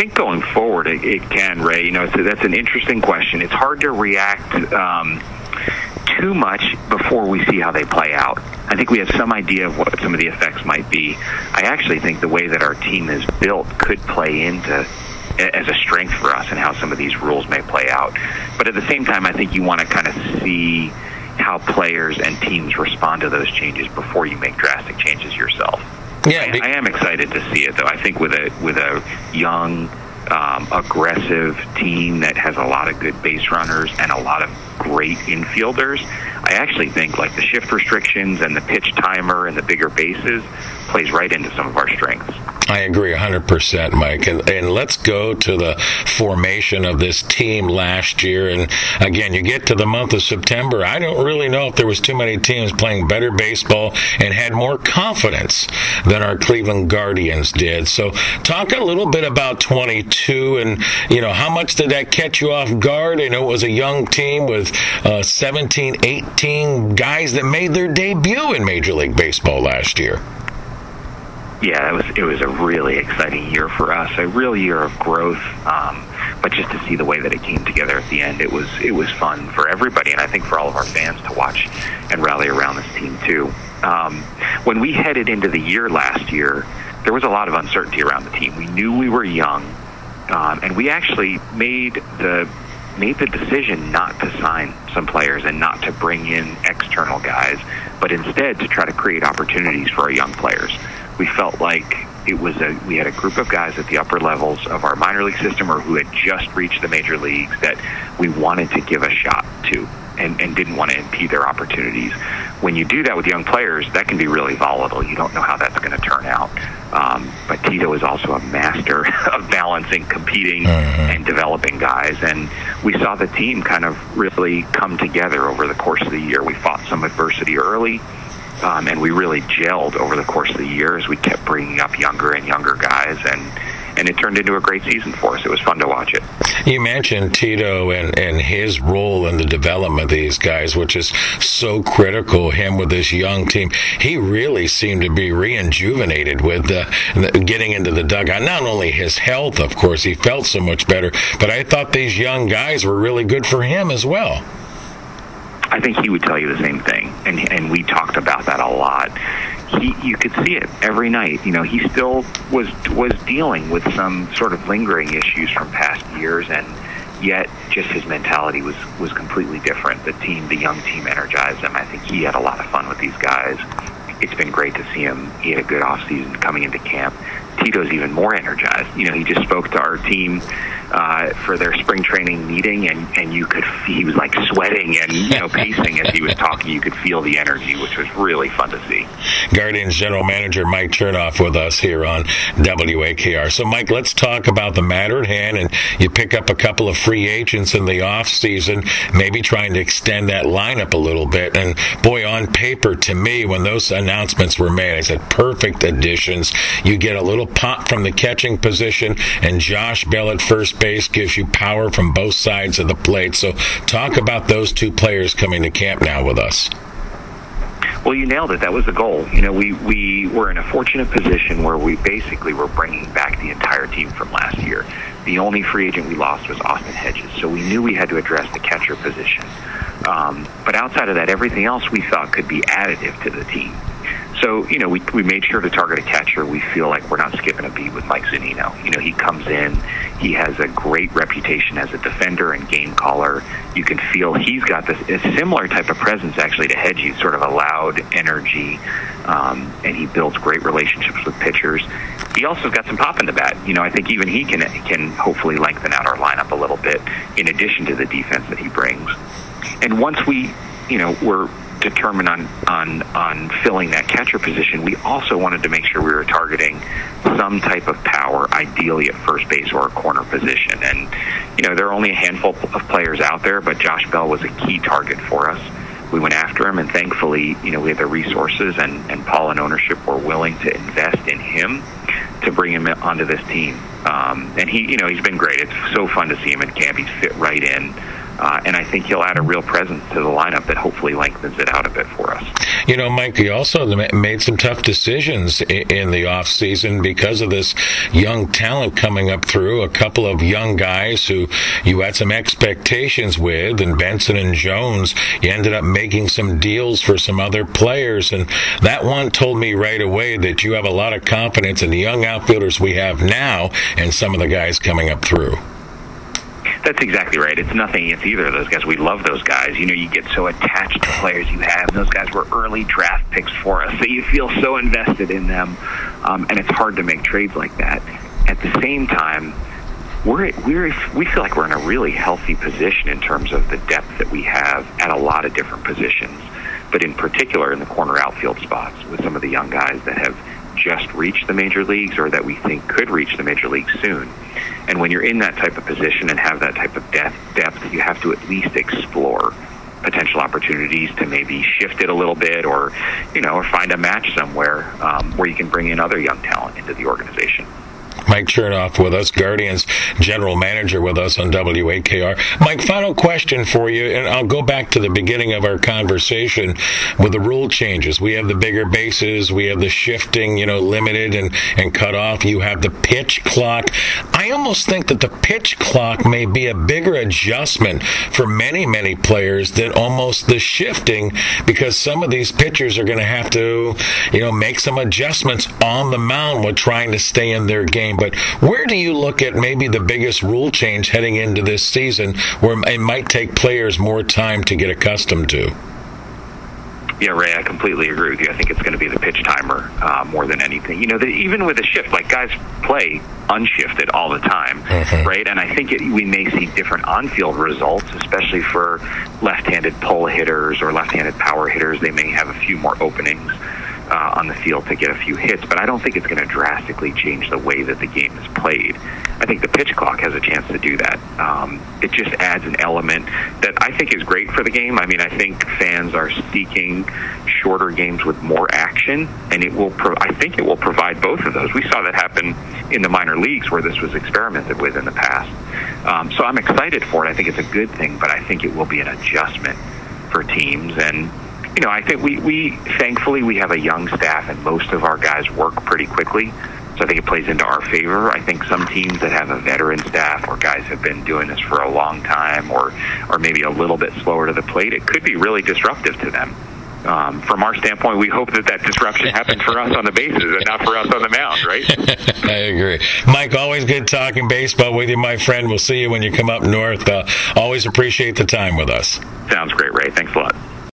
think going forward, it, it can, Ray. You know, that's an interesting question. It's hard to react um, too much before we see how they play out. I think we have some idea of what some of the effects might be. I actually think the way that our team is built could play into as a strength for us and how some of these rules may play out. But at the same time, I think you want to kind of see how players and teams respond to those changes before you make drastic changes yourself. Yeah, I, I am excited to see it though. I think with a with a young, um, aggressive team that has a lot of good base runners and a lot of great infielders, I actually think like the shift restrictions and the pitch timer and the bigger bases plays right into some of our strengths. I agree 100%, Mike. And, and let's go to the formation of this team last year. And again, you get to the month of September. I don't really know if there was too many teams playing better baseball and had more confidence than our Cleveland Guardians did. So talk a little bit about 22 and, you know, how much did that catch you off guard? I know it was a young team with uh, 17, 18 guys that made their debut in Major League Baseball last year yeah, it was it was a really exciting year for us, a real year of growth. Um, but just to see the way that it came together at the end, it was it was fun for everybody, and I think for all of our fans to watch and rally around this team too. Um, when we headed into the year last year, there was a lot of uncertainty around the team. We knew we were young, um, and we actually made the made the decision not to sign some players and not to bring in external guys, but instead to try to create opportunities for our young players we felt like it was a we had a group of guys at the upper levels of our minor league system or who had just reached the major leagues that we wanted to give a shot to and, and didn't want to impede their opportunities. When you do that with young players, that can be really volatile. You don't know how that's going to turn out. Um, but Tito is also a master of balancing competing mm-hmm. and developing guys. And we saw the team kind of really come together over the course of the year. We fought some adversity early um, and we really gelled over the course of the year as we kept bringing up younger and younger guys, and and it turned into a great season for us. It was fun to watch it. You mentioned Tito and, and his role in the development of these guys, which is so critical. Him with this young team, he really seemed to be rejuvenated with uh, getting into the dugout. Not only his health, of course, he felt so much better, but I thought these young guys were really good for him as well. I think he would tell you the same thing, and and we talked about that a lot. He, you could see it every night. You know, he still was was dealing with some sort of lingering issues from past years, and yet just his mentality was was completely different. The team, the young team, energized him. I think he had a lot of fun with these guys. It's been great to see him. He had a good off season coming into camp. Tito's even more energized. You know, he just spoke to our team uh, for their spring training meeting, and and you could he was like sweating and you know pacing as he was talking. You could feel the energy, which was really fun to see. Guardians general manager Mike Chernoff with us here on WAKR. So, Mike, let's talk about the matter at hand. And you pick up a couple of free agents in the off season, maybe trying to extend that lineup a little bit. And boy, on paper, to me, when those announcements were made, I said perfect additions. You get a little pop from the catching position, and Josh Bell at first base gives you power from both sides of the plate. So, talk about those two players coming to camp now with us. Well, you nailed it. That was the goal. You know, we, we were in a fortunate position where we basically were bringing back the entire team from last year. The only free agent we lost was Austin Hedges, so we knew we had to address the catcher position. Um, but outside of that, everything else we thought could be additive to the team. So, you know, we, we made sure to target a catcher. We feel like we're not skipping a beat with Mike Zunino. You know, he comes in, he has a great reputation as a defender and game caller. You can feel he's got this a similar type of presence actually to Hedgie, sort of a loud energy, um, and he builds great relationships with pitchers. He also got some pop in the bat. You know, I think even he can can hopefully lengthen out our lineup a little bit in addition to the defense that he brings. And once we, you know, we're determine on on on filling that catcher position, we also wanted to make sure we were targeting some type of power, ideally at first base or a corner position. And you know, there are only a handful of players out there, but Josh Bell was a key target for us. We went after him, and thankfully, you know, we had the resources, and and Paul and ownership were willing to invest in him to bring him onto this team. Um, and he, you know, he's been great. It's so fun to see him in camp. He's fit right in. Uh, and I think he'll add a real presence to the lineup that hopefully lengthens it out a bit for us. You know, Mike, you also made some tough decisions in the offseason because of this young talent coming up through. A couple of young guys who you had some expectations with, and Benson and Jones, you ended up making some deals for some other players. And that one told me right away that you have a lot of confidence in the young outfielders we have now and some of the guys coming up through. That's exactly right. It's nothing against either of those guys. We love those guys. You know, you get so attached to players you have. Those guys were early draft picks for us, so you feel so invested in them, um, and it's hard to make trades like that. At the same time, we're we're we feel like we're in a really healthy position in terms of the depth that we have at a lot of different positions, but in particular in the corner outfield spots with some of the young guys that have just reached the major leagues or that we think could reach the major leagues soon. And when you're in that type of position and have that type of depth, depth you have to at least explore potential opportunities to maybe shift it a little bit or, you know, or find a match somewhere um, where you can bring in other young talent into the organization. Mike Chernoff with us, Guardians general manager with us on WAKR. Mike, final question for you, and I'll go back to the beginning of our conversation with the rule changes. We have the bigger bases, we have the shifting, you know, limited and, and cut off. You have the pitch clock. I almost think that the pitch clock may be a bigger adjustment for many, many players than almost the shifting because some of these pitchers are going to have to, you know, make some adjustments on the mound while trying to stay in their game. But where do you look at maybe the biggest rule change heading into this season where it might take players more time to get accustomed to? Yeah, Ray, I completely agree with you. I think it's going to be the pitch timer uh, more than anything. You know, the, even with a shift, like guys play unshifted all the time, mm-hmm. right? And I think it, we may see different on-field results, especially for left-handed pull hitters or left-handed power hitters. They may have a few more openings uh, on the field to get a few hits, but I don't think it's going to drastically change the way that the game is played. I think the pitch clock has a chance to do that. Um, it just adds an element that I think is great for the game. I mean, I think fans are seeking shorter games with more action, and it will. Pro- I think it will provide both of those. We saw that happen in the minor leagues where this was experimented with in the past. Um, so I'm excited for it. I think it's a good thing, but I think it will be an adjustment for teams and you know, I think we, we thankfully we have a young staff and most of our guys work pretty quickly. So I think it plays into our favor. I think some teams that have a veteran staff or guys have been doing this for a long time or or maybe a little bit slower to the plate, it could be really disruptive to them. Um, from our standpoint, we hope that that disruption happens for us on the bases and not for us on the mound, right? I agree. Mike, always good talking baseball with you, my friend. We'll see you when you come up north. Uh, always appreciate the time with us. Sounds great, Ray. Thanks a lot.